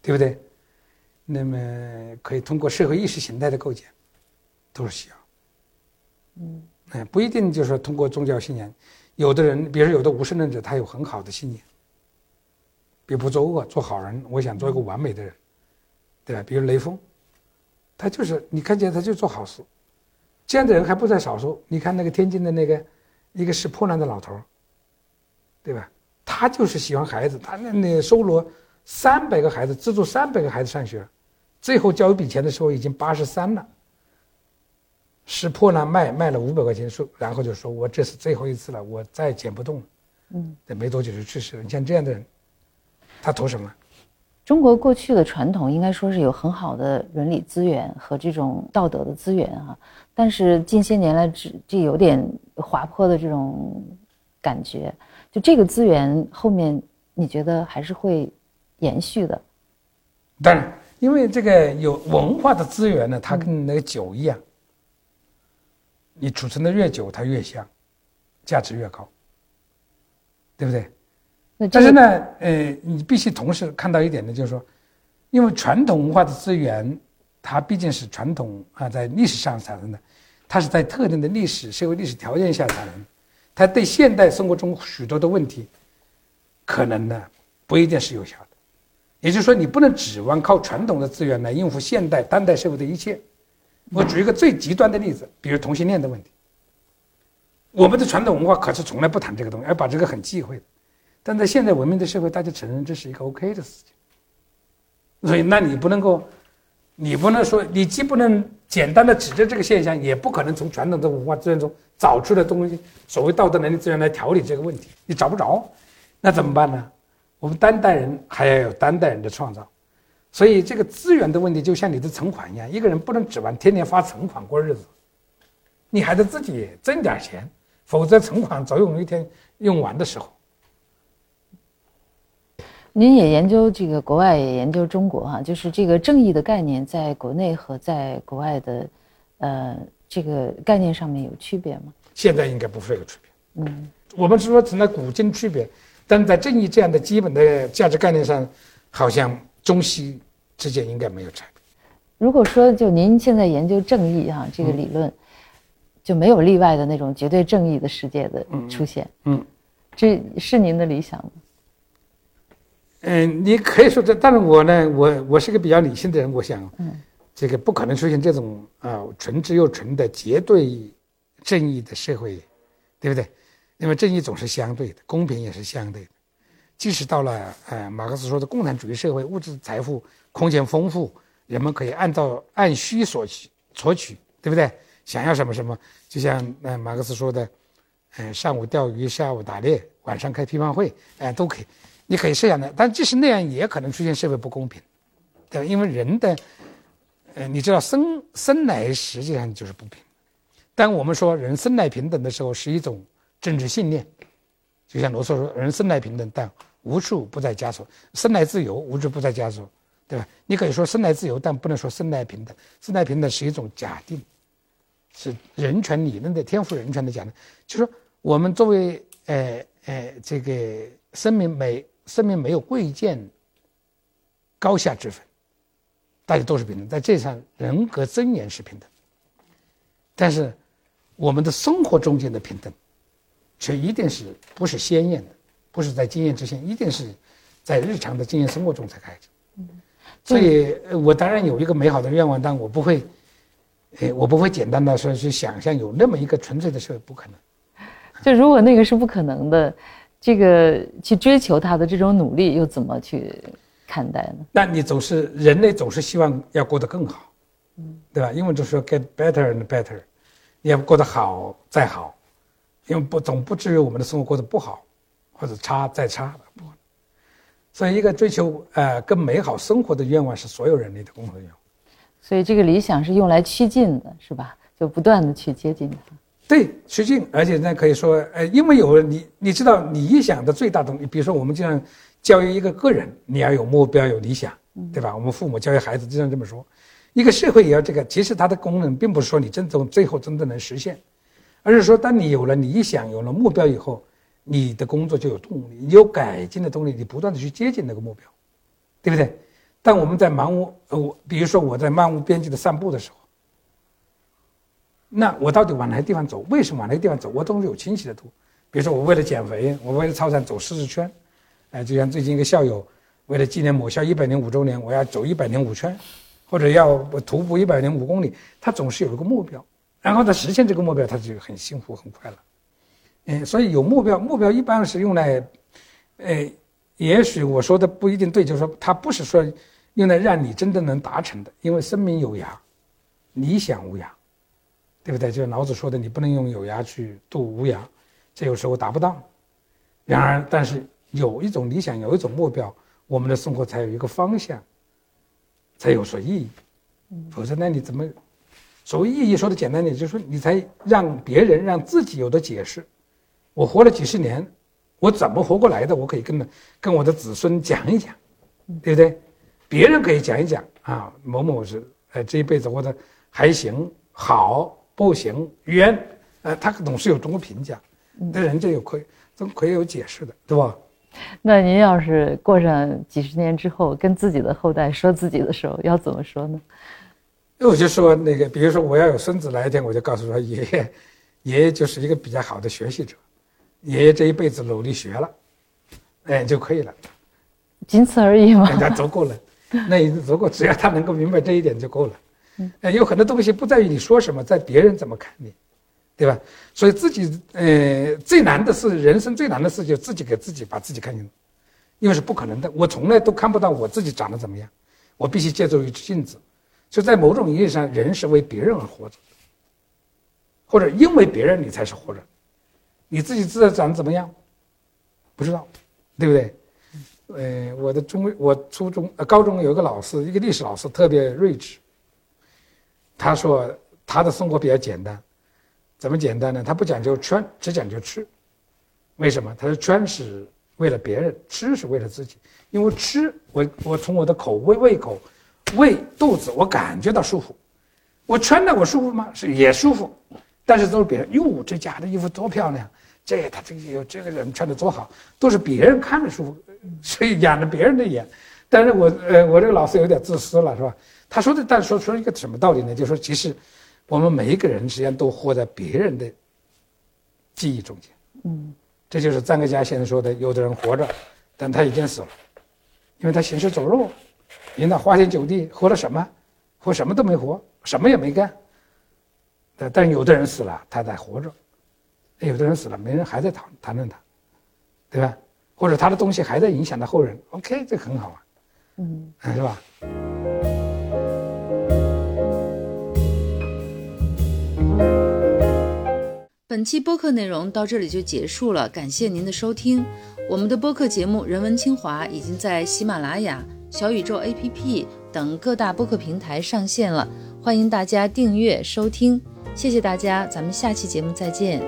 对不对？那么可以通过社会意识形态的构建，都是需要。嗯，哎，不一定就是说通过宗教信仰，有的人，比如有的无神论者，他有很好的信念，比如不作恶，做好人，我想做一个完美的人，对吧？比如雷锋，他就是你看见他就做好事，这样的人还不在少数。你看那个天津的那个一个拾破烂的老头，对吧？他就是喜欢孩子，他那那收罗三百个孩子，资助三百个孩子上学，最后交一笔钱的时候已经八十三了。拾破烂卖卖了五百块钱，说然后就说我这是最后一次了，我再捡不动了。嗯，这没多久就去世了。你像这样的人，他图什么？中国过去的传统应该说是有很好的伦理资源和这种道德的资源啊，但是近些年来这这有点滑坡的这种感觉。就这个资源后面，你觉得还是会延续的？当然，因为这个有文化的资源呢，它跟那个酒一样，你储存的越久，它越香，价值越高，对不对？但是呢，呃，你必须同时看到一点呢，就是说，因为传统文化的资源，它毕竟是传统啊，在历史上产生的，它是在特定的历史社会历史条件下产生，它对现代生活中许多的问题，可能呢不一定是有效的。也就是说，你不能指望靠传统的资源来应付现代当代社会的一切。我举一个最极端的例子，比如同性恋的问题。我们的传统文化可是从来不谈这个东西，而把这个很忌讳。但在现在文明的社会，大家承认这是一个 OK 的事情。所以，那你不能够，你不能说，你既不能简单的指着这个现象，也不可能从传统的文化资源中找出的东西，所谓道德能力资源来调理这个问题，你找不着，那怎么办呢？我们当代人还要有当代人的创造，所以这个资源的问题就像你的存款一样，一个人不能指望天天发存款过日子，你还得自己挣点钱，否则存款总有一天用完的时候。您也研究这个国外，也研究中国哈，就是这个正义的概念，在国内和在国外的，呃，这个概念上面有区别吗？现在应该不会有区别。嗯，我们是说存在古今区别。但在正义这样的基本的价值概念上，好像中西之间应该没有差别。如果说就您现在研究正义哈这个理论，就没有例外的那种绝对正义的世界的出现，嗯，这是您的理想吗？嗯，你可以说这，但是我呢，我我是个比较理性的人，我想，嗯，这个不可能出现这种啊纯之又纯的绝对正义的社会，对不对？因为正义总是相对的，公平也是相对的。即使到了呃马克思说的共产主义社会，物质财富空前丰富，人们可以按照按需索取索取，对不对？想要什么什么，就像呃马克思说的，嗯，上午钓鱼，下午打猎，晚上开批判会，哎，都可以，你可以设想的。但即使那样，也可能出现社会不公平，对吧？因为人的，呃，你知道生生来实际上就是不平。当我们说人生来平等的时候，是一种。政治信念，就像罗素说：“人生来平等，但无处不在枷锁；生来自由，无处不在枷锁，对吧？”你可以说生来自由，但不能说生来平等。生来平等是一种假定，是人权理论的天赋人权的假定。就说我们作为呃呃这个生命没生命没有贵贱高下之分，大家都是平等，在这上人格尊严是平等。但是我们的生活中间的平等。却一定是不是鲜艳的，不是在经验之前，一定是在日常的经验生活中才开始。嗯所以，我当然有一个美好的愿望，但我不会，哎，我不会简单的说去想象有那么一个纯粹的社会，不可能。就如果那个是不可能的，这个去追求它的这种努力，又怎么去看待呢？那你总是人类总是希望要过得更好，嗯，对吧？英文就说 get better and better，你要过得好再好。因为不总不至于我们的生活过得不好，或者差再差所以一个追求呃更美好生活的愿望是所有人类的共同愿望。所以这个理想是用来趋近的，是吧？就不断的去接近它。对，趋近，而且呢可以说，呃，因为有你，你知道理想的最大动力，比如说我们经常教育一个个人，你要有目标有理想，对吧？我们父母教育孩子经常这么说，一个社会也要这个。其实它的功能并不是说你真正最后真的能实现。而是说，当你有了理想、有了目标以后，你的工作就有动力，你有改进的动力，你不断的去接近那个目标，对不对？当我们在漫无呃，我比如说我在漫无边际的散步的时候，那我到底往哪个地方走？为什么往那个地方走？我总是有清晰的图。比如说，我为了减肥，我为了操场走四十圈，哎，就像最近一个校友为了纪念某校一百零五周年，我要走一百零五圈，或者要徒步一百零五公里，他总是有一个目标。然后他实现这个目标，他就很幸福很快乐。嗯，所以有目标，目标一般是用来，呃，也许我说的不一定对，就是说它不是说用来让你真的能达成的，因为生命有涯，理想无涯，对不对？就是老子说的，你不能用有涯去度无涯，这有时候达不到。然而，但是有一种理想，有一种目标，我们的生活才有一个方向，才有所意义。否则，那你怎么？所谓意义说的简单点，就是说你才让别人让自己有的解释。我活了几十年，我怎么活过来的？我可以跟跟我的子孙讲一讲，对不对？别人可以讲一讲啊，某某是呃这一辈子活得还行好，不行，冤，呃，他总是有这么评价，那人家有可以总可以有解释的，对吧？那您要是过上几十年之后，跟自己的后代说自己的时候，要怎么说呢？我就说那个，比如说我要有孙子来一天，我就告诉说爷爷，爷爷就是一个比较好的学习者，爷爷这一辈子努力学了，哎就可以了，仅此而已嘛，那足够了，那已经足够，只要他能够明白这一点就够了。哎，有很多东西不在于你说什么，在别人怎么看你，对吧？所以自己呃最难的是人生最难的事，就自己给自己把自己看清楚，因为是不可能的。我从来都看不到我自己长得怎么样，我必须借助于镜子。就在某种意义上，人是为别人而活着，或者因为别人你才是活着，你自己知道长得怎么样？不知道，对不对？呃，我的中我初中呃高中有一个老师，一个历史老师特别睿智。他说他的生活比较简单，怎么简单呢？他不讲究穿，只讲究吃。为什么？他说穿是为了别人，吃是为了自己。因为吃，我我从我的口味胃口。胃肚子，我感觉到舒服，我穿的我舒服吗？是也舒服，但是都是别人哟，这家的衣服多漂亮，这他这个有这个人穿的多好，都是别人看着舒服，所以养着别人的眼。但是我呃，我这个老师有点自私了，是吧？他说的，但说出了一个什么道理呢？就是说其实我们每一个人实际上都活在别人的记忆中间。嗯，这就是张克家先生说的：有的人活着，但他已经死了，因为他行尸走肉。人到花天酒地，活了什么？活什么都没活，什么也没干。但但有的人死了，他在活着；有的人死了，没人还在谈谈论他，对吧？或者他的东西还在影响到后人。OK，这很好啊，嗯，是吧？本期播客内容到这里就结束了，感谢您的收听。我们的播客节目《人文清华》已经在喜马拉雅。小宇宙 APP 等各大播客平台上线了，欢迎大家订阅收听，谢谢大家，咱们下期节目再见。